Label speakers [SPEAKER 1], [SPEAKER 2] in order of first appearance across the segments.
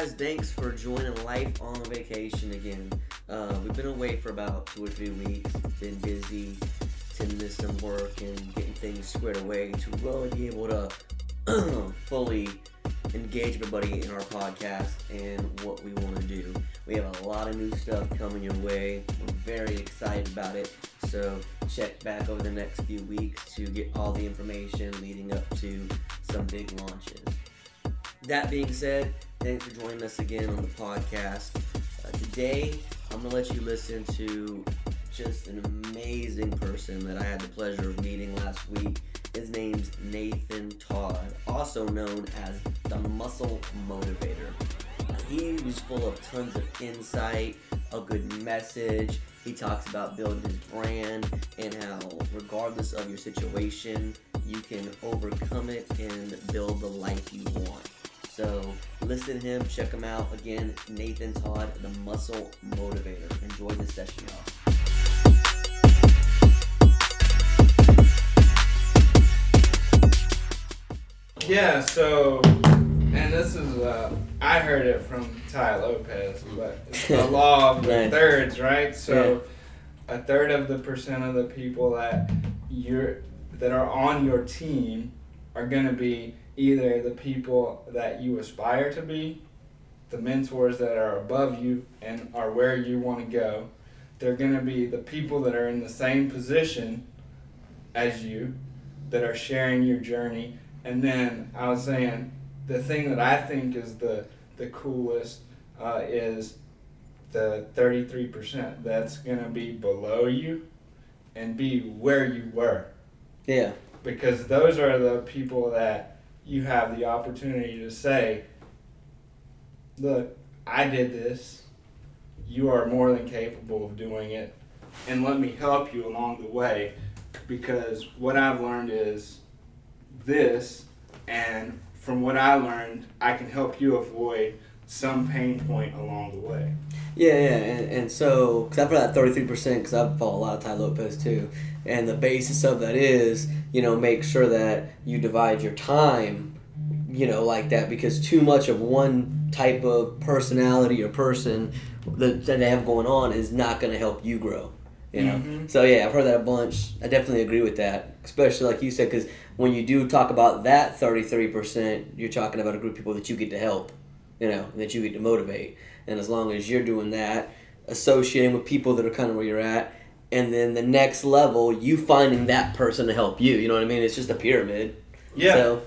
[SPEAKER 1] Guys, thanks for joining Life on Vacation again. Uh, we've been away for about two or three weeks. Been busy, tending to some work and getting things squared away to really be able to fully engage everybody in our podcast and what we want to do. We have a lot of new stuff coming your way. We're very excited about it. So check back over the next few weeks to get all the information leading up to some big launches. That being said, thanks for joining us again on the podcast. Uh, today, I'm going to let you listen to just an amazing person that I had the pleasure of meeting last week. His name's Nathan Todd, also known as the Muscle Motivator. He was full of tons of insight, a good message. He talks about building his brand and how, regardless of your situation, you can overcome it and build the life you want. So listen to him, check him out. Again, Nathan Todd, the Muscle Motivator. Enjoy the session, y'all.
[SPEAKER 2] Yeah, so, and this is, uh, I heard it from Tai Lopez, but it's the law of the thirds, right? So, a third of the percent of the people that you're that are on your team are going to be either the people that you aspire to be, the mentors that are above you and are where you want to go. They're going to be the people that are in the same position as you, that are sharing your journey. And then I was saying the thing that I think is the the coolest uh, is the 33% that's going to be below you and be where you were
[SPEAKER 1] Yeah,
[SPEAKER 2] because those are the people that you have the opportunity to say look i did this you are more than capable of doing it and let me help you along the way because what i've learned is this and from what i learned i can help you avoid some pain point along the way
[SPEAKER 1] yeah, yeah. And, and so, because I've that 33%, because I follow a lot of Tai Lopez too. And the basis of that is, you know, make sure that you divide your time, you know, like that, because too much of one type of personality or person that, that they have going on is not going to help you grow. You know,
[SPEAKER 2] Mhm.
[SPEAKER 1] so yeah, I've heard that a bunch. I definitely agree with that, especially like you said, because when you do talk about that thirty-three percent, you're talking about a group of people that you get to help, you know, that you get to motivate. And as long as you're doing that, associating with people that are kind of where you're at, and then the next level, you finding that person to help you. You know what I mean? It's just a pyramid.
[SPEAKER 2] yeah
[SPEAKER 1] So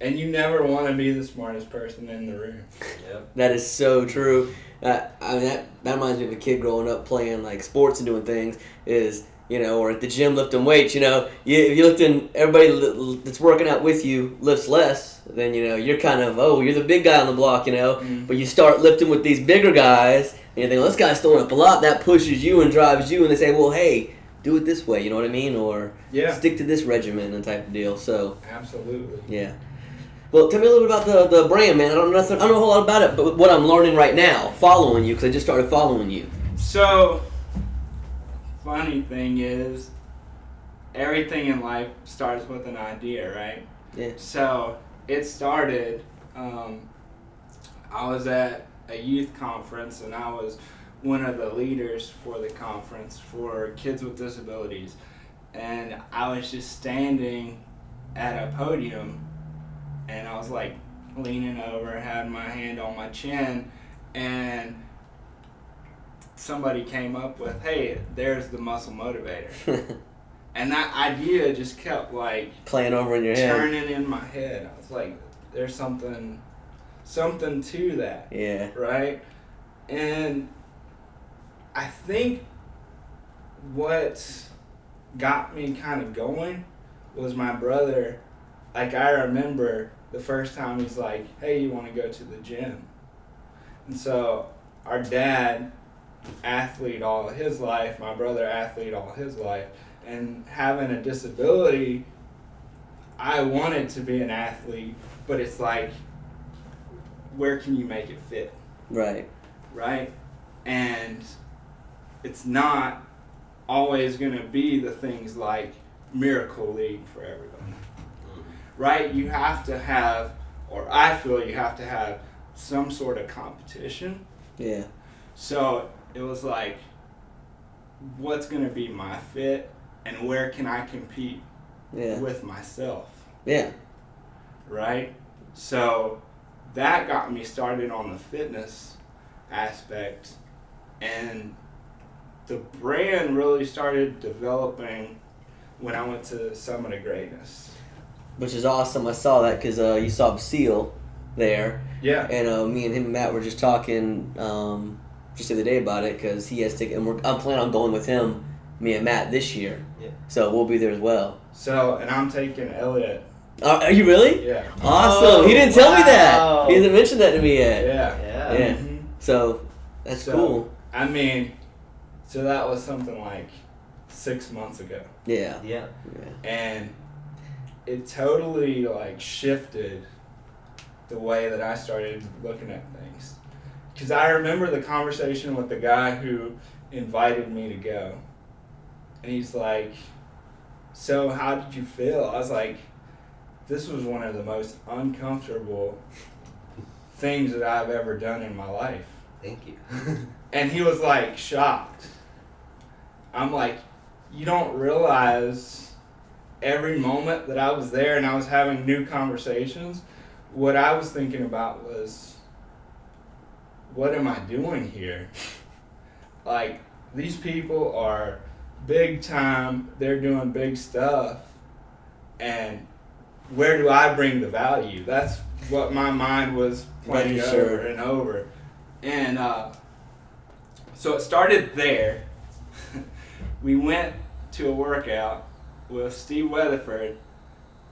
[SPEAKER 2] and you never want to be the smartest person in the room yep.
[SPEAKER 1] that is so true. Uh, I mean, that, that reminds me of a kid growing up playing like sports and doing things. Is you know, or at the gym lifting weights. You know, you, if you're lifting, everybody that's working out with you lifts less. Then you know you're kind of oh you're the big guy on the block. You know,
[SPEAKER 2] Mhm.
[SPEAKER 1] but you start lifting with these bigger guys, and you think well, this guy's throwing up a lot. That pushes you and drives you, and they say, well, hey, do it this way. You know what I mean? Or
[SPEAKER 2] yeah
[SPEAKER 1] stick to this regimen and type of deal. So
[SPEAKER 2] absolutely
[SPEAKER 1] yeah. Well, tell me a little bit about the, the brand, man. I don't know nothing, I don't know a whole lot about it, but what I'm learning right now, following you, because I just started following you.
[SPEAKER 2] So, funny thing is, everything in life starts with an idea, right?
[SPEAKER 1] Yeah.
[SPEAKER 2] So, it started, um, I was at a youth conference and I was one of the leaders for the conference for kids with disabilities. And I was just standing at a podium and I was like leaning over, had my hand on my chin, and somebody came up with, hey, there's the muscle motivator. And that idea just kept like
[SPEAKER 1] Playing over in your head.
[SPEAKER 2] turning in my head. I was like, there's something something to that,
[SPEAKER 1] Yeah.
[SPEAKER 2] right? And I think what got me kind of going was my brother. Like I remember the first time he's like, "Hey, you want to go to the gym?" And so our dad, athlete all his life, my brother athlete all his life, and having a disability, I wanted to be an athlete, but it's like, where can you make it fit?
[SPEAKER 1] Right.
[SPEAKER 2] right? And it's not always going to be the things like Miracle League for everybody, mm-hmm. right? You have to have, or I feel you have to have some sort of competition.
[SPEAKER 1] Yeah.
[SPEAKER 2] So it was like, what's going to be my fit and where can I compete
[SPEAKER 1] Yeah.
[SPEAKER 2] with myself?
[SPEAKER 1] Yeah.
[SPEAKER 2] Right? So that got me started on the fitness aspect. And the brand really started developing when I went to Summit of Greatness.
[SPEAKER 1] Which is awesome. I saw that because uh, you saw Seal there,
[SPEAKER 2] Yeah.
[SPEAKER 1] and uh, me and him and Matt were just talking um, just the other day about it because he has tickets, and we're, I'm planning on going with him, me and Matt this year.
[SPEAKER 3] Yeah.
[SPEAKER 1] So we'll be there as well.
[SPEAKER 2] So, and I'm taking Elliot.
[SPEAKER 1] Uh, are you really?
[SPEAKER 2] Yeah.
[SPEAKER 1] Awesome.
[SPEAKER 3] Oh,
[SPEAKER 1] he didn't tell me that. He hasn't mentioned that to me yet.
[SPEAKER 2] Yeah.
[SPEAKER 3] Yeah.
[SPEAKER 1] Yeah.
[SPEAKER 2] Mhm.
[SPEAKER 1] So that's
[SPEAKER 2] So-
[SPEAKER 1] cool.
[SPEAKER 2] I mean, so that was something like six months ago.
[SPEAKER 1] Yeah.
[SPEAKER 3] Yeah.
[SPEAKER 1] Yeah.
[SPEAKER 2] and it totally like shifted the way that I started looking at things. Because I remember the conversation with the guy who invited me to go, and he's like, "So how did you feel?" I was like, "This was one of the most uncomfortable things that I've ever done in my life."
[SPEAKER 3] Thank you.
[SPEAKER 2] And he was like shocked. I'm like, you don't realize every moment that I was there and I was having new conversations, what I was thinking about was, what am I doing here? Like, these people are big time, they're doing big stuff, and where do I bring the value? That's what my mind was playing over and over. And uh, so it started there. we went to a workout with Steve Weatherford,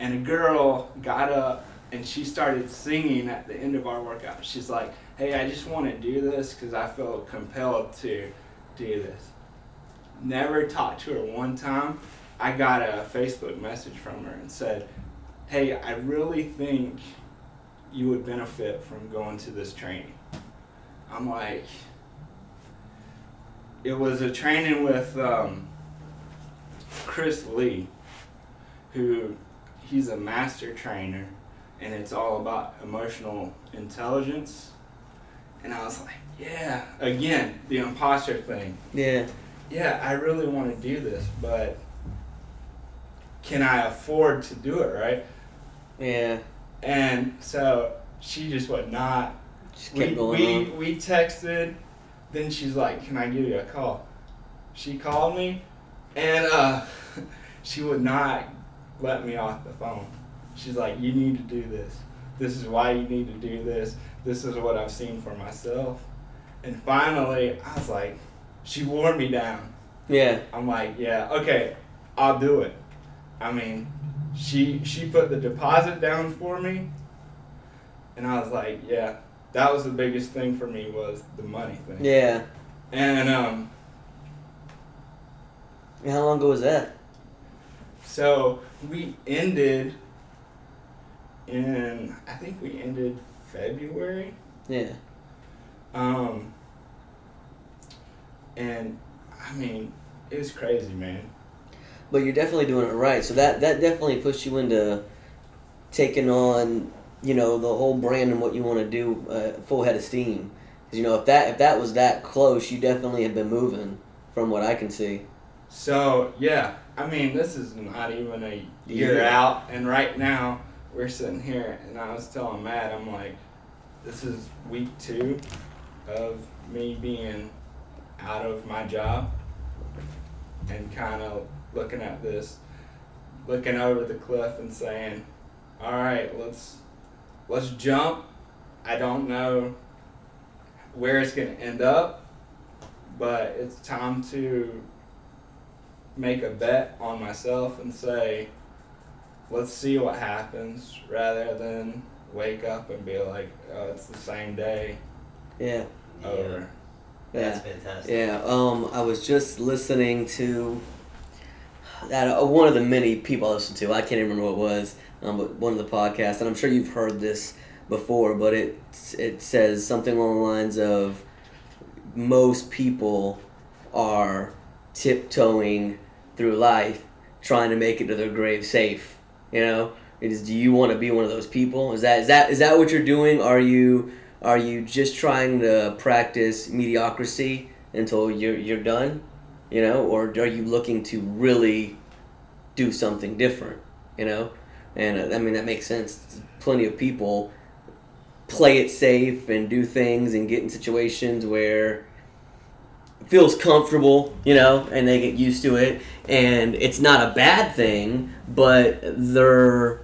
[SPEAKER 2] and a girl got up and she started singing at the end of our workout. She's like, Hey, I just want to do this because I feel compelled to do this. Never talked to her one time. I got a Facebook message from her and said, Hey, I really think you would benefit from going to this training. I'm like, it was a training with um, Chris Lee, who he's a master trainer, and it's all about emotional intelligence. And I was like, yeah, again, the imposter thing.
[SPEAKER 1] Yeah.
[SPEAKER 2] Yeah, I really want to do this, but can I afford to do it, right?
[SPEAKER 1] Yeah.
[SPEAKER 2] And so she just would not
[SPEAKER 1] Just
[SPEAKER 2] we,
[SPEAKER 1] going
[SPEAKER 2] we,
[SPEAKER 1] on.
[SPEAKER 2] we texted. Then she's like, "Can I give you a call?" She called me, and uh, she would not let me off the phone. She's like, "You need to do this. This is why you need to do this. This is what I've seen for myself." And finally, I was like, she wore me down.
[SPEAKER 1] Yeah.
[SPEAKER 2] I'm like, "Yeah, okay, I'll do it." I mean, she she put the deposit down for me, and I was like, "Yeah." That was the biggest thing for me was the money thing.
[SPEAKER 1] Yeah.
[SPEAKER 2] And um,
[SPEAKER 1] And How long ago was that?
[SPEAKER 2] so we ended in I think we ended February.
[SPEAKER 1] Yeah.
[SPEAKER 2] Um, and I mean, it was crazy, man.
[SPEAKER 1] But you're definitely doing it right. So that that definitely puts you into taking on, you know, the whole brand and what you want to do uh, full head of steam. Cause you know, if that if that was that close, you definitely have been moving, from what I can see.
[SPEAKER 2] So yeah, I mean, this is not even a year
[SPEAKER 1] Yeah.
[SPEAKER 2] out, and right now we're sitting here, and I was telling Matt, I'm like, this is week two of me being out of my job, and kind of looking at this, looking over the cliff, and saying, all right, let's let's jump. I don't know where it's gonna end up, but it's time to make a bet on myself and say, let's see what happens, rather than wake up and be like, oh, it's the same day
[SPEAKER 1] Yeah.
[SPEAKER 2] over.
[SPEAKER 3] That's fantastic.
[SPEAKER 1] Yeah, um, I was just listening to that uh, one of the many people I listen to. I can't even remember what it was, um, but one of the podcasts, and I'm sure you've heard this before, but it it says something along the lines of most people are tiptoeing through life, trying to make it to their grave safe. You know, is. Do you want to be one of those people? Is that is that is that what you're doing? Are you are you just trying to practice mediocrity until you're you're done, you know, or are you looking to really do something different, you know? And uh, I mean that makes sense. Plenty of people play it safe and do things and get in situations where feels comfortable, you know, and they get used to it and it's not a bad thing, but they're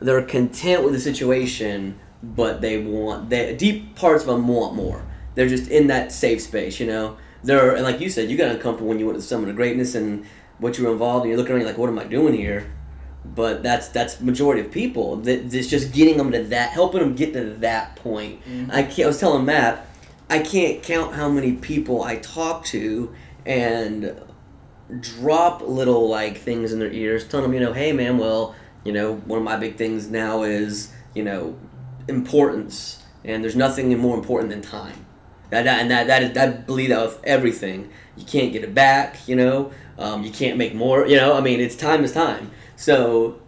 [SPEAKER 1] they're content with the situation, but they want they deep parts of them want more. They're just in that safe space, you know. They're and like you said, you got uncomfortable when you went to some of the greatness and what you were involved, and you're looking around, you're like, what am I doing here? But that's that's majority of people. That it's just getting them to that, helping them get to that point. Mm-hmm. I can't. I was telling Matt, I can't count how many people I talk to and drop little like things in their ears, telling them, you know, hey man, well, you know, one of my big things now is, you know, importance, and there's nothing more important than time. That, that and that that is that bleed that with everything. You can't get it back, you know. Um, you can't make more, you know. I mean, it's time is time. So,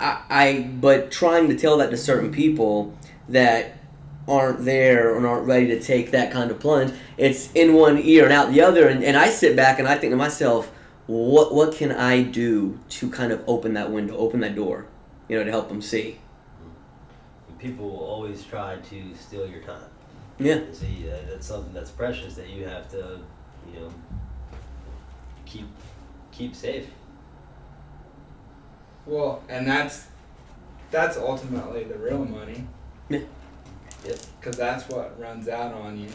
[SPEAKER 1] I, I but trying to tell that to certain people that aren't there and aren't ready to take that kind of plunge. It's in one ear and out the other, and, and I sit back and I think to myself, what what can I do to kind of open that window, open that door, you know, to help them see.
[SPEAKER 3] People will always try to steal your time.
[SPEAKER 1] Yeah.
[SPEAKER 3] See, uh, that's something that's precious that you have to, you know, keep keep safe.
[SPEAKER 2] Well, and that's that's ultimately the real money.
[SPEAKER 1] Yeah.
[SPEAKER 3] Yep.
[SPEAKER 2] Because that's what runs out on you.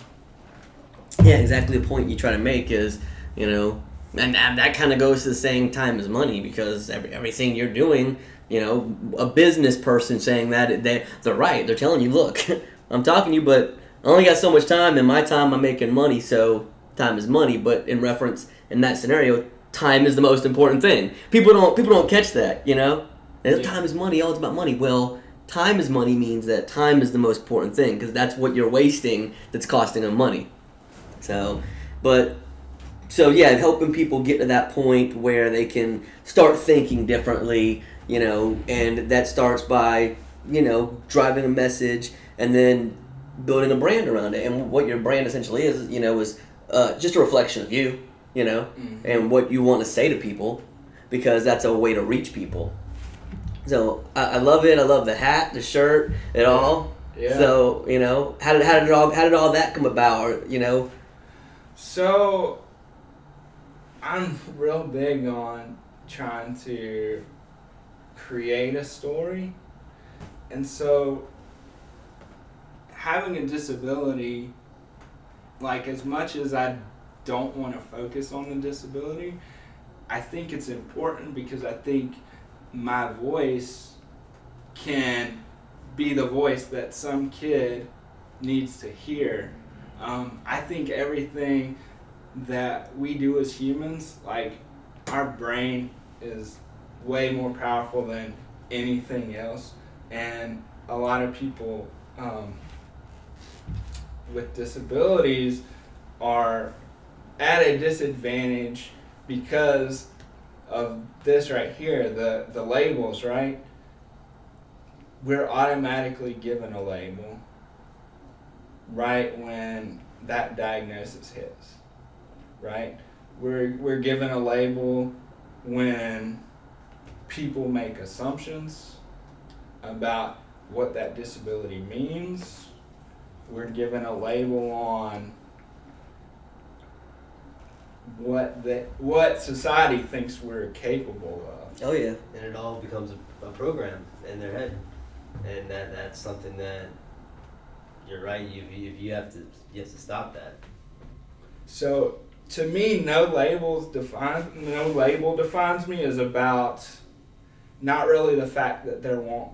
[SPEAKER 1] Yeah, exactly. The point you try to make is, you know, and that, that kind of goes to the same time as money because every, everything you're doing, you know, a business person saying that they they're right. They're telling you, look, I'm talking to you, but I only got so much time. In my time, I'm making money, so time is money. But in reference in that scenario, time is the most important thing. People don't people don't catch that, you know. Yeah. Time is money. All it's about money. Well, time is money means that time is the most important thing because that's what you're wasting that's costing them money. So, but so yeah, helping people get to that point where they can start thinking differently, you know, and that starts by you know driving a message and then building a brand around it. And what your brand essentially is, you know, is uh, just a reflection of you, you know, mm-hmm. and what you want to say to people, because that's a way to reach people. So I, I love it. I love the hat, the shirt, it all. Yeah. So you know, how did how did it all how did all that come about? Or, you know.
[SPEAKER 2] So I'm real big on trying to create a story. And so having a disability, like as much as I don't want to focus on the disability, I think it's important because I think my voice can be the voice that some kid needs to hear. Um, I think everything that we do as humans, like our brain is way more powerful than anything else. And a lot of people um, with disabilities are at a disadvantage because of this right here, the, the labels, right? We're automatically given a label right when that diagnosis hits right? We're, we're given a label when people make assumptions about what that disability means. We're given a label on what the, what society thinks we're capable of.
[SPEAKER 1] Oh yeah,
[SPEAKER 3] and it all becomes a, a program in their head, and that that's something that you're right. You you, you have to you have to stop that.
[SPEAKER 2] So to me, no labels define no label defines me is about not really the fact that there won't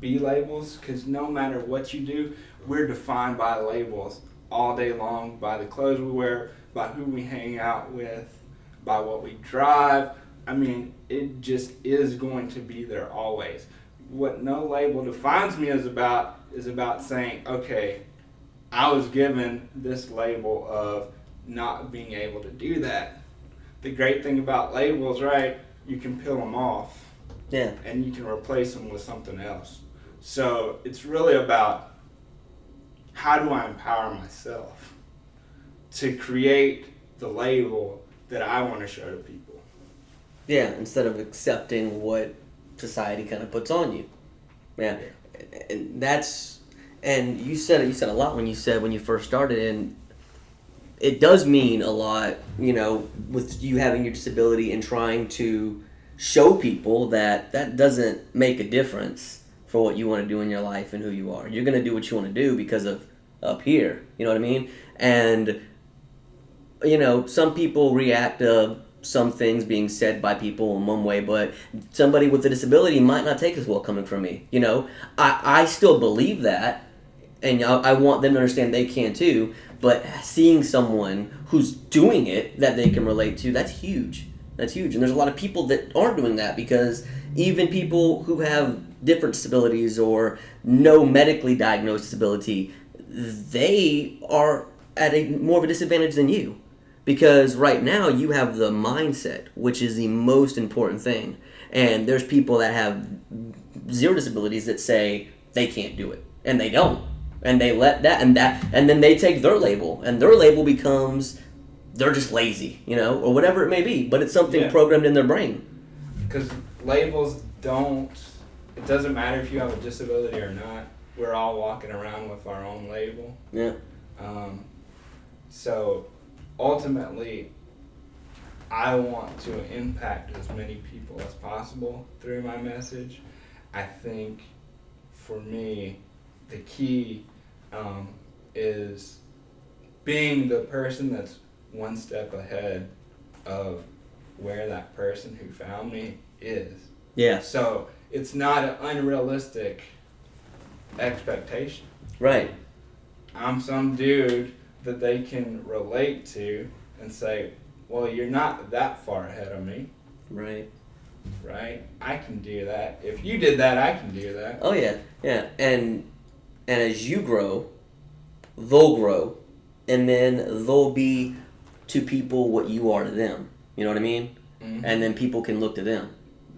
[SPEAKER 2] be labels because no matter what you do, we're defined by labels all day long by the clothes we wear, by who we hang out with, by what we drive. I mean, it just is going to be there always. What no label defines me is about is about saying, okay, I was given this label of not being able to do that. The great thing about labels, right? You can peel them off.
[SPEAKER 1] Yeah.
[SPEAKER 2] And you can replace them with something else. So it's really about how do I empower myself to create the label that I want to show to people?
[SPEAKER 1] Yeah, instead of accepting what society kind of puts on you. Yeah, and that's and you said it. You said a lot when you said when you first started, and it does mean a lot. You know, with you having your disability and trying to show people that that doesn't make a difference for what you want to do in your life and who you are. You're gonna do what you want to do because of up here. You know what I mean? And you know, some people react to some things being said by people in one way, but somebody with a disability might not take as well coming from me. You know, I, I still believe that, and I, I want them to understand they can too. But seeing someone who's doing it that they can relate to, that's huge. That's huge. And there's a lot of people that aren't doing that because even people who have different disabilities or no medically diagnosed disability, they are at a more of a disadvantage than you. Because right now you have the mindset which is the most important thing. And there's people that have zero disabilities that say they can't do it. And they don't. And they let that and that and then they take their label. And their label becomes they're just lazy you know or whatever it may be. But it's something
[SPEAKER 2] Yeah.
[SPEAKER 1] programmed in their brain.
[SPEAKER 2] Because labels don't. It doesn't matter if you have a disability or not. We're all walking around with our own label.
[SPEAKER 1] yeah
[SPEAKER 2] Um, so ultimately, I want to impact as many people as possible through my message. I think for me, the key um, is being the person that's one step ahead of where that person who found me is.
[SPEAKER 1] yeah
[SPEAKER 2] So it's not an unrealistic expectation.
[SPEAKER 1] right
[SPEAKER 2] I'm some dude that they can relate to and say, well, you're not that far ahead of me,
[SPEAKER 1] right
[SPEAKER 2] right? I can do that. If you did that, I can do that.
[SPEAKER 1] oh yeah yeah and and as you grow they'll grow and then they'll be to people what you are to them you know what i mean
[SPEAKER 2] Mhm.
[SPEAKER 1] and then people can look to them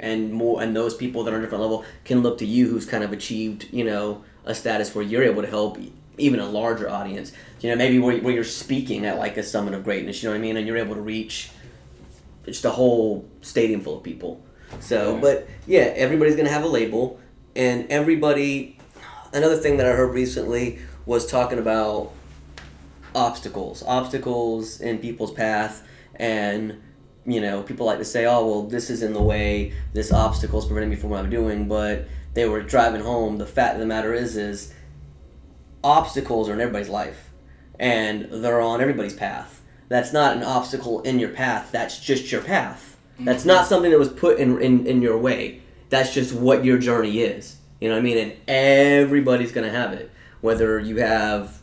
[SPEAKER 1] and more and those people that are on a different level can look to you who's kind of achieved you know a status where you're able to help even a larger audience you know maybe where, where you're speaking at like a summit of greatness you know what i mean and you're able to reach just a whole stadium full of people so
[SPEAKER 2] Yeah.
[SPEAKER 1] but yeah everybody's gonna have a label and everybody another thing that i heard recently was talking about obstacles obstacles in people's path and you know people like to say oh well this is in the way this obstacle is preventing me from what i'm doing but they were driving home. The fact of the matter is is obstacles are in everybody's life and they're on everybody's path. That's not an obstacle in your path that's just your path. That's not mm-hmm. something that was put in, in, in your way. That's just what your journey is. You know what i mean? And everybody's gonna have it. Whether you have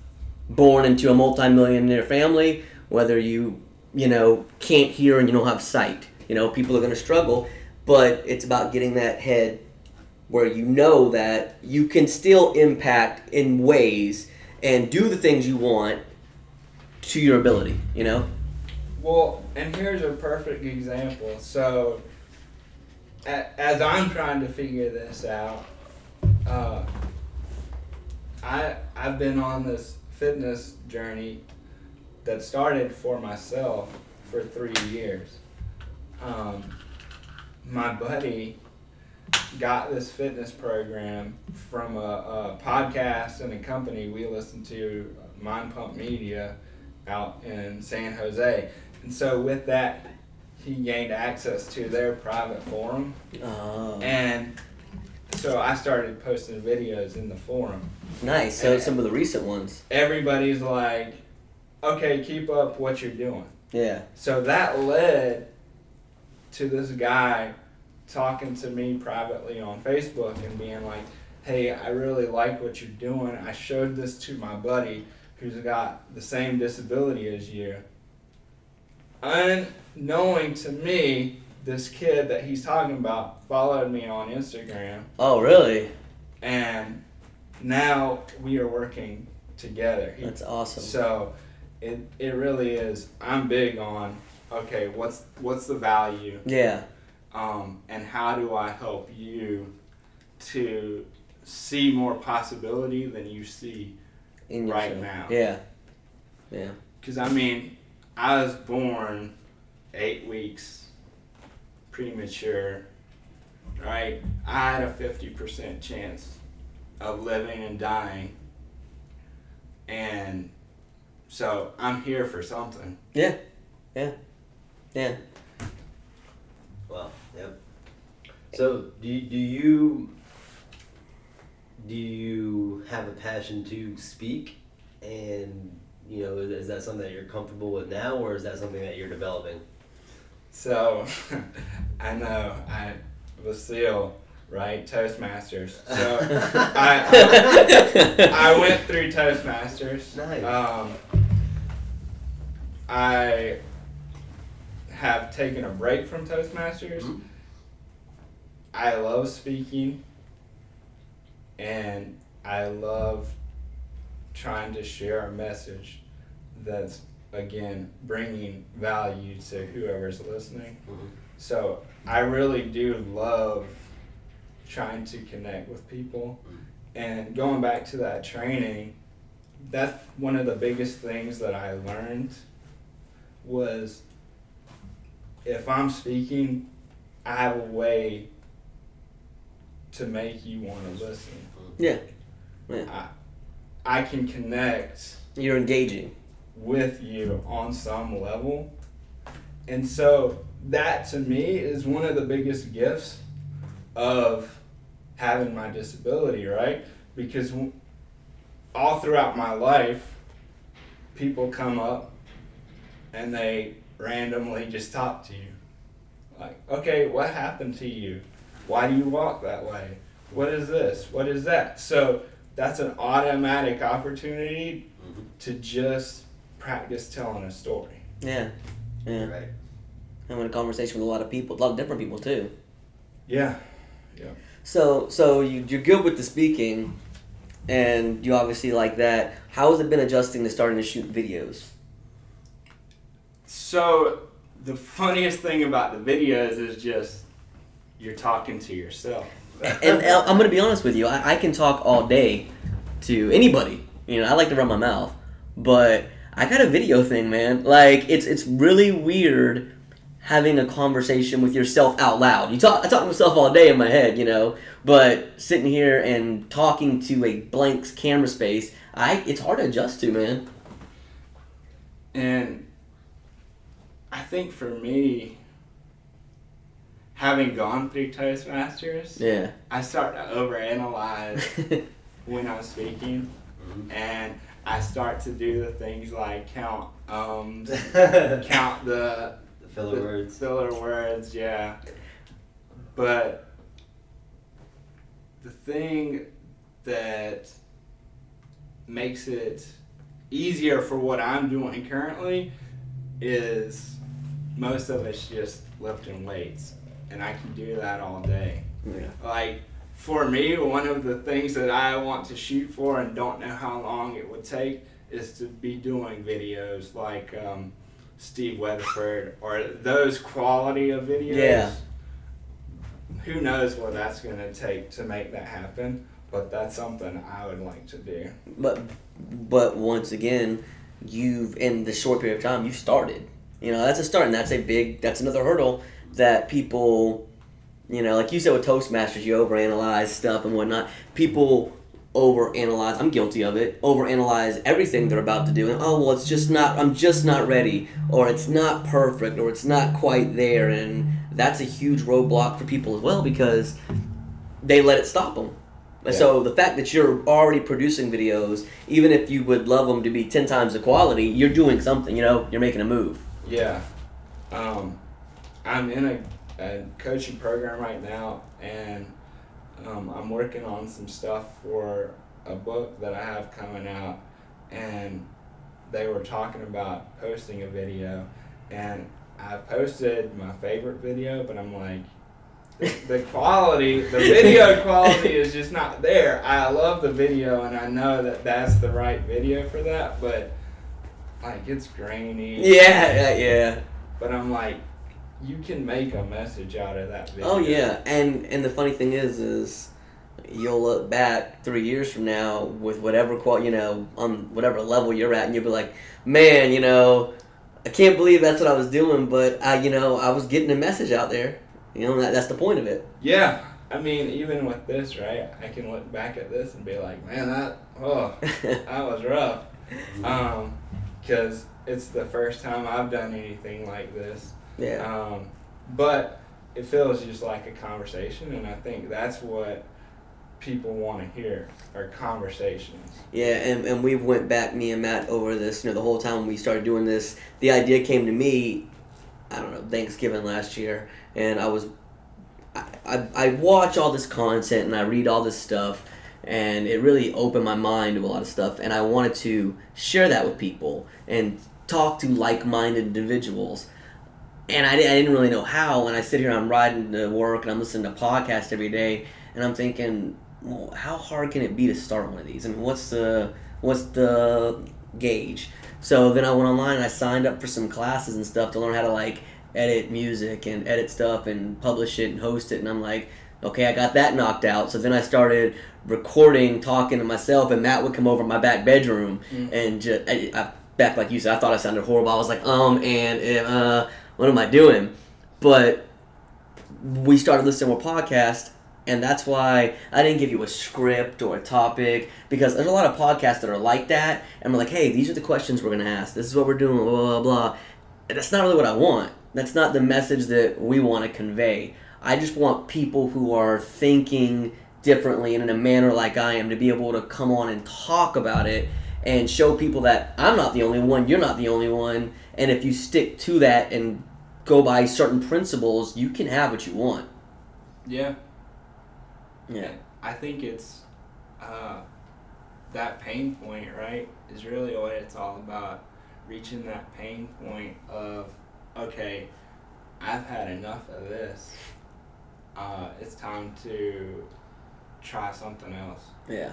[SPEAKER 1] born into a multi-millionaire family whether you you know can't hear and you don't have sight you know people are going to struggle but it's about getting that head where you know that you can still impact in ways and do the things you want to your ability you know
[SPEAKER 2] Well, and here's a perfect example. So, as I'm trying to figure this out, uh, I I've been on this fitness journey that started for myself for three years. Um, my buddy got this fitness program from a, a podcast and a company we listen to, Mind Pump Media, out in San Jose. And so with that, he gained access to their private forum.
[SPEAKER 1] uh,
[SPEAKER 2] And so I started posting videos in the forum.
[SPEAKER 1] nice so some of the recent ones
[SPEAKER 2] Everybody's like, okay, keep up what you're doing.
[SPEAKER 1] yeah
[SPEAKER 2] So that led to this guy talking to me privately on Facebook and being like, hey, I really like what you're doing. I showed this to my buddy who's got the same disability as you. Unknowing to me, this kid that he's talking about followed me on Instagram
[SPEAKER 1] oh really
[SPEAKER 2] and now we are working together. He
[SPEAKER 1] that's awesome
[SPEAKER 2] so it it really is. I'm big on okay, what's what's the value,
[SPEAKER 1] yeah
[SPEAKER 2] um, and how do I help you to see more possibility than you see
[SPEAKER 1] In
[SPEAKER 2] right
[SPEAKER 1] show.
[SPEAKER 2] now.
[SPEAKER 1] Yeah. Yeah.
[SPEAKER 2] Because, I mean, I was born eight weeks premature, right? I had a 50% chance of living and dying. And so I'm here for something.
[SPEAKER 1] Yeah. Yeah. Yeah.
[SPEAKER 3] Well, yep. So do you, do you do you have a passion to speak, and you know is, is that something that you're comfortable with now, or is that something that you're developing?
[SPEAKER 2] So I know I was still right? Toastmasters. So I, I, I went through Toastmasters.
[SPEAKER 3] Nice.
[SPEAKER 2] Um, I have taken a break from Toastmasters.
[SPEAKER 3] Mhm.
[SPEAKER 2] I love speaking and I love trying to share a message that's again bringing value to whoever's listening.
[SPEAKER 3] Mhm.
[SPEAKER 2] So I really do love trying to connect with people. And going back to that training, that's one of the biggest things that I learned was if I'm speaking, I have a way to make you want to listen.
[SPEAKER 1] Yeah.
[SPEAKER 2] I, I can connect
[SPEAKER 1] You're engaging.
[SPEAKER 2] with you on some level. And so that to me is one of the biggest gifts of having my disability, right? Because all throughout my life, people come up and they randomly just talk to you. Like, okay, what happened to you? Why do you walk that way? What is this? What is that? So that's an automatic opportunity
[SPEAKER 3] Mhm.
[SPEAKER 2] to just practice telling a story.
[SPEAKER 1] Yeah. Yeah.
[SPEAKER 3] Right.
[SPEAKER 1] Having a conversation with a lot of people, a lot of different people too.
[SPEAKER 2] Yeah. Yeah.
[SPEAKER 1] So, so you you're good with the speaking, and you obviously like that. How has it been adjusting to starting to shoot videos?
[SPEAKER 2] So the funniest thing about the videos is just you're talking to yourself.
[SPEAKER 1] and I'm gonna be honest with you. I, I can talk all day to anybody. You know, I like to run my mouth, but I got a video thing, man. Like it's it's really weird having a conversation with yourself out loud. You talk I talk to myself all day in my head, you know, but sitting here and talking to a blank camera space, I it's hard to adjust to, man.
[SPEAKER 2] And I think for me, having gone through Toastmasters,
[SPEAKER 1] Yeah.
[SPEAKER 2] I start to overanalyze when I'm speaking,
[SPEAKER 3] Mhm.
[SPEAKER 2] and I start to do the things like count ums,
[SPEAKER 3] the
[SPEAKER 2] count the
[SPEAKER 3] filler
[SPEAKER 2] the
[SPEAKER 3] words.
[SPEAKER 2] filler words, yeah. But the thing that makes it easier for what I'm doing currently is most of it's just lifting weights, and I can do that all day.
[SPEAKER 1] yeah.
[SPEAKER 2] Like for me, one of the things that I want to shoot for and don't know how long it would take is to be doing videos like um, Steve Weatherford or those quality of videos.
[SPEAKER 1] Yeah.
[SPEAKER 2] Who knows what that's going to take to make that happen, but that's something I would like to do.
[SPEAKER 1] But but once again, you've in the short period of time you've started. You know that's a start, and that's a big that's another hurdle that people, you know, like you said with Toastmasters, you overanalyze stuff and whatnot. People overanalyze. I'm guilty of it. Overanalyze everything they're about to do, and oh well, it's just not. I'm just not ready, or it's not perfect, or it's not quite there, and that's a huge roadblock for people as well because they let it stop them. And So the fact that you're already producing videos, even if you would love them to be ten times the quality, you're doing something. You know, you're making a move.
[SPEAKER 2] Yeah. Um, I'm in a, a coaching program right now, and um, I'm working on some stuff for a book that I have coming out, and they were talking about posting a video, and I posted my favorite video, but I'm like, the quality, the video quality is just not there. I love the video, and I know that that's the right video for that, but like it's grainy.
[SPEAKER 1] Yeah, yeah, yeah.
[SPEAKER 2] But I'm like, you can make a message out of that video.
[SPEAKER 1] Oh yeah, and and the funny thing is, is you'll look back three years from now with whatever qual you know on whatever level you're at, and you'll be like, man, you know, I can't believe that's what I was doing, but I, you know, I was getting a message out there. You know, that, that's the point of it.
[SPEAKER 2] Yeah, I mean, even with this, right? I can look back at this and be like, man, that oh, that was rough. Um, because it's the first time I've done anything like this.
[SPEAKER 1] Yeah.
[SPEAKER 2] Um, but it feels just like a conversation, and I think that's what people want to hear are conversations.
[SPEAKER 1] Yeah, and, and we went back, me and Matt, over this. You know, the whole time we started doing this, the idea came to me. I don't know, Thanksgiving last year, and I was, I, I, I watch all this content and I read all this stuff, and it really opened my mind to a lot of stuff, and I wanted to share that with people and talk to like-minded individuals. And I, I didn't really know how, and I sit here and I'm riding to work and I'm listening to podcasts every day, and I'm thinking, well, how hard can it be to start one of these? I mean, what's the what's the gauge? So then I went online and I signed up for some classes and stuff to learn how to like edit music and edit stuff and publish it and host it. And I'm like, okay, I got that knocked out. So then I started recording, talking to myself, and Matt would come over my back bedroom mm-hmm. and just I, I, back like you said, I thought I sounded horrible. I was like, um, and uh, what am I doing? But we started listening to a podcast and that's why I didn't give you a script or a topic because there's a lot of podcasts that are like that, and we're like, hey, these are the questions we're gonna ask. This is what we're doing. Blah blah blah. And that's not really what I want. That's not the message that we want to convey. I just want people who are thinking differently and in a manner like I am to be able to come on and talk about it and show people that I'm not the only one, you're not the only one, and if you stick to that and go by certain principles, you can have what you want.
[SPEAKER 2] Yeah,
[SPEAKER 1] yeah.
[SPEAKER 2] I think it's uh, that pain point, right, is really what it's all about. Reaching that pain point of, okay, I've had enough of this. Uh, it's time to try something else.
[SPEAKER 1] Yeah.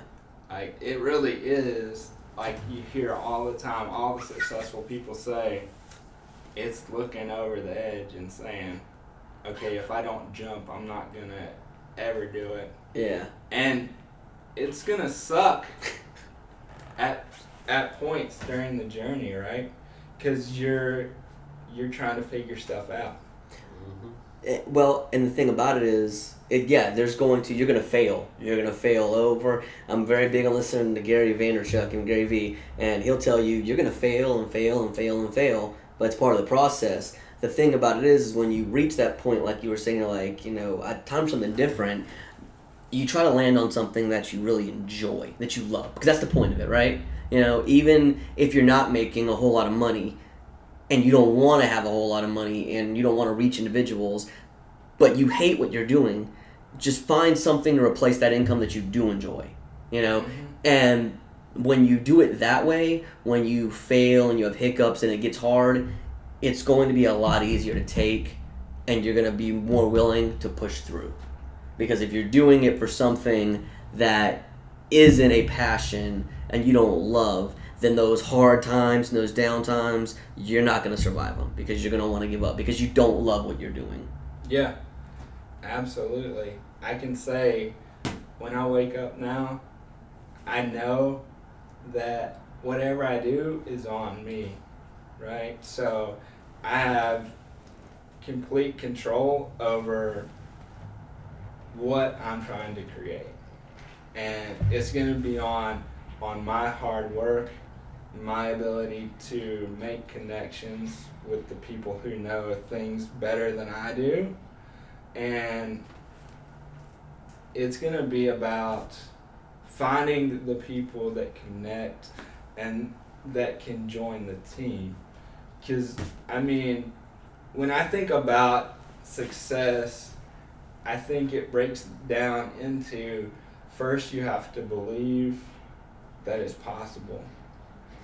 [SPEAKER 2] Like, it really is, like you hear all the time, all the successful people say, it's looking over the edge and saying, okay, if I don't jump, I'm not going to ever do it.
[SPEAKER 1] Yeah.
[SPEAKER 2] And it's gonna suck at at points during the journey, right? Because you're you're trying to figure stuff out.
[SPEAKER 1] Mm-hmm. It, eh, well, and the thing about it is, it, yeah, there's going to you're gonna fail. You're gonna fail over. I'm very big on listening to Gary Vaynerchuk and Gary V, and he'll tell you you're gonna fail and fail and fail and fail, but it's part of the process. The thing about it is, is when you reach that point, like you were saying, like you know, time for something different you try to land on something that you really enjoy, that you love, because that's the point of it, right? You know, even if you're not making a whole lot of money and you don't want to have a whole lot of money and you don't want to reach individuals, but you hate what you're doing, just find something to replace that income that you do enjoy, you know? Mm-hmm. And when you do it that way, when you fail and you have hiccups and it gets hard, it's going to be a lot easier to take and you're going to be more willing to push through. Because if you're doing it for something that isn't a passion and you don't love, then those hard times and those down times, you're not going to survive them because you're going to want to give up because you don't love what you're doing.
[SPEAKER 2] Yeah, absolutely. I can say when I wake up now, I know that whatever I do is on me, right? So I have complete control over what I'm trying to create. And it's going to be on on my hard work, my ability to make connections with the people who know things better than I do. And it's going to be about finding the people that connect and that can join the team. Because, I mean, when I think about success I think it breaks down into first you have to believe that it's possible.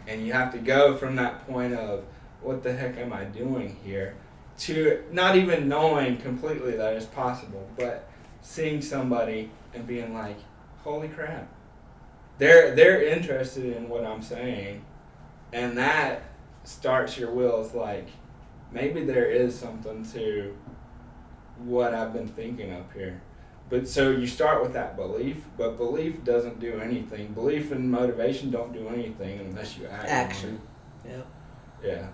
[SPEAKER 2] And you have to go from that point of what the heck am I doing here to not even knowing completely that it's possible, but seeing somebody and being like, "Holy crap." They're they're interested in what I'm saying. And that starts your wheels like maybe there is something to what I've been thinking up here. But so you start with that belief, but belief doesn't do anything. Belief and motivation don't do anything unless you act.
[SPEAKER 1] Action.
[SPEAKER 2] Yeah. Yeah.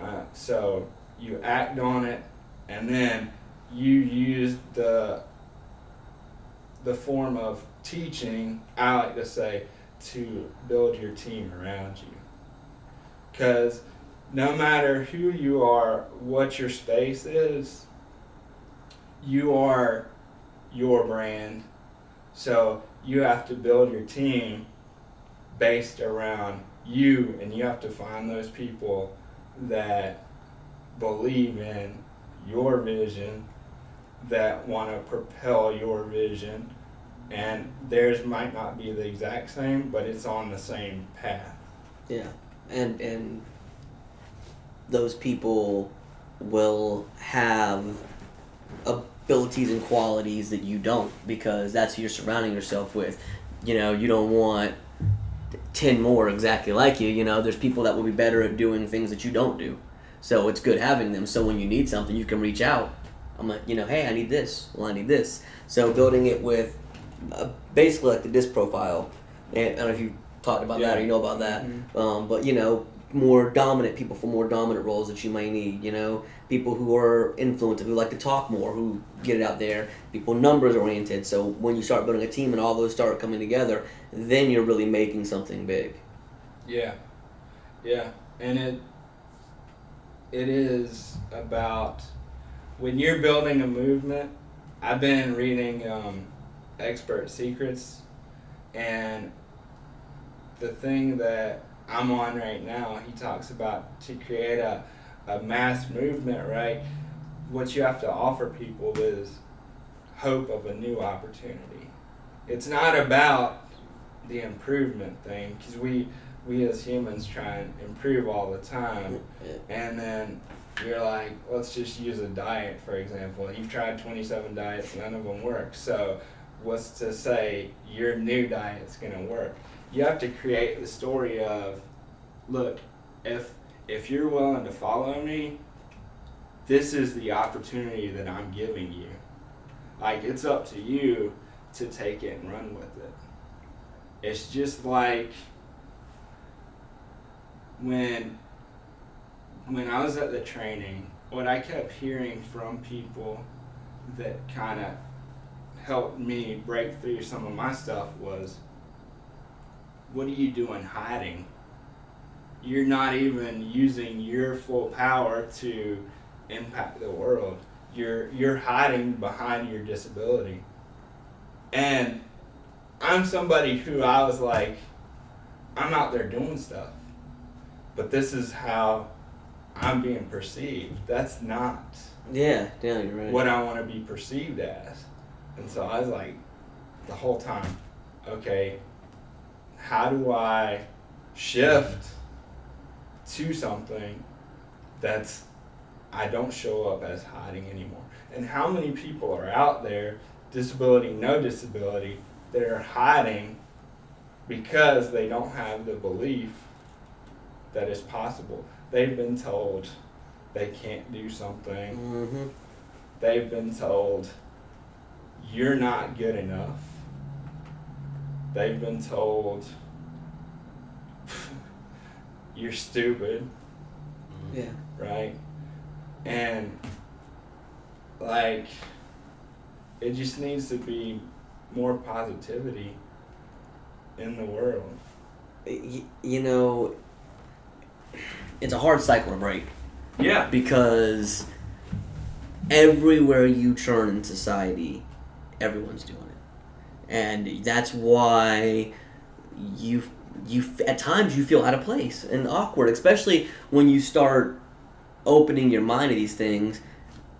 [SPEAKER 2] Uh, so you act on it, and then you use the the form of teaching. I like to say to build your team around you, because no matter who you are, what your space is, you are your brand. So you have to build your team based around you, and you have to find those people that believe in your vision, that want to propel your vision, and theirs might not be the exact same, but it's on the same path.
[SPEAKER 1] Yeah, and and those people will have abilities and qualities that you don't because that's who you're surrounding yourself with. You know, you don't want 10 more exactly like you. You know, there's people that will be better at doing things that you don't do. So it's good having them. So when you need something, you can reach out. I'm like, you know, hey, I need this. Well, I need this. So building it with uh, basically like the DISC profile. And I don't know if you talked about yeah. that or you know about that. Mm-hmm. Um, but, you know, more dominant people for more dominant roles that you might need. You know, people who are influential, who like to talk more, who get it out there. People numbers oriented. So when you start building a team and all those start coming together, then you're really making something big.
[SPEAKER 2] Yeah, yeah, and it it is about when you're building a movement. I've been reading um, Expert Secrets, and the thing that I'm on right now, he talks about to create a, a mass movement, right? What you have to offer people is hope of a new opportunity. It's not about the improvement thing because we we as humans try and improve all the time, and then you're like, let's just use a diet for example. You've tried 27 diets, none of them work. So, what's to say your new diet's gonna work? You have to create the story of look if if you're willing to follow me this is the opportunity that i'm giving you. Like it's up to you to take it and run with it. It's just like when when i was at the training what i kept hearing from people that kind of helped me break through some of my stuff was what are you doing hiding? You're not even using your full power to impact the world. You're you're hiding behind your disability. And I'm somebody who I was like, I'm out there doing stuff. But this is how I'm being perceived. That's not
[SPEAKER 1] Yeah, yeah, you're right.
[SPEAKER 2] What I want to be perceived as. And so I was like the whole time, okay, how do I shift to something that's I don't show up as hiding anymore? And how many people are out there, disability, no disability, that are hiding because they don't have the belief that it's possible. They've been told they can't do something. Mm-hmm. They've been told you're not good enough they've been told you're stupid. Mm-hmm.
[SPEAKER 1] Yeah.
[SPEAKER 2] Right? And like it just needs to be more positivity in the world.
[SPEAKER 1] You, you know, it's a hard cycle to break.
[SPEAKER 2] Yeah.
[SPEAKER 1] Because everywhere you turn in society, everyone's doing and that's why you you at times you feel out of place and awkward, especially when you start opening your mind to these things,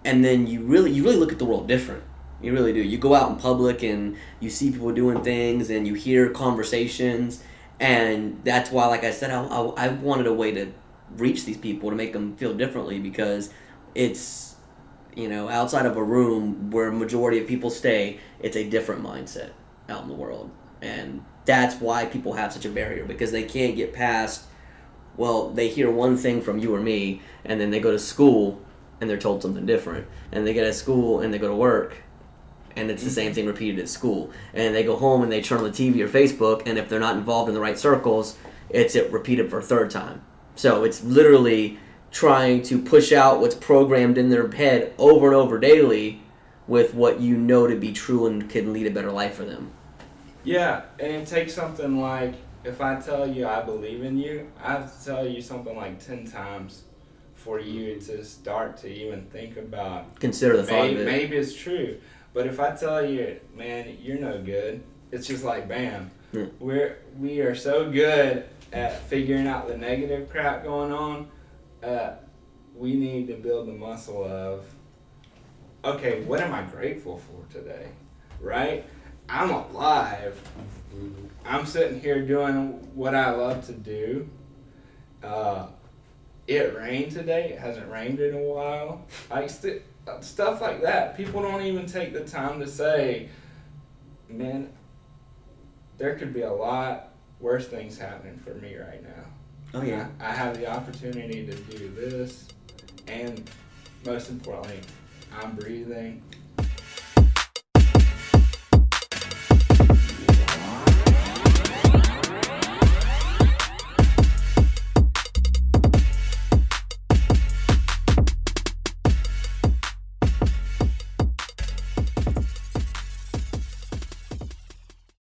[SPEAKER 1] and then you really you really look at the world different. You really do. You go out in public and you see people doing things, and you hear conversations, and that's why, like I said, I, I, I wanted a way to reach these people to make them feel differently because it's you know outside of a room where majority of people stay, it's a different mindset out in the world. And that's why people have such a barrier because they can't get past, well, they hear one thing from you or me, and then they go to school and they're told something different. And they get at school and they go to work and it's the same mm-hmm. thing repeated at school. And they go home and they turn on the TV or Facebook, and if they're not involved in the right circles, it's it repeated for a third time. So it's literally trying to push out what's programmed in their head over and over daily with what you know to be true and can lead a better life for them.
[SPEAKER 2] Yeah, and it takes something like if I tell you I believe in you, I have to tell you something like ten times for you to start to even think about.
[SPEAKER 1] Consider the thought
[SPEAKER 2] maybe,
[SPEAKER 1] of it.
[SPEAKER 2] maybe it's true, but if I tell you, man, you're no good, it's just like bam.
[SPEAKER 1] Yeah.
[SPEAKER 2] We're we are so good at figuring out the negative crap going on. Uh, we need to build the muscle of. Okay, what am I grateful for today? Right? I'm alive. I'm sitting here doing what I love to do. Uh, it rained today. It hasn't rained in a while. I st- stuff like that. People don't even take the time to say, "Man, there could be a lot worse things happening for me right now."
[SPEAKER 1] Oh yeah.
[SPEAKER 2] I have the opportunity to do this, and most importantly, I'm breathing.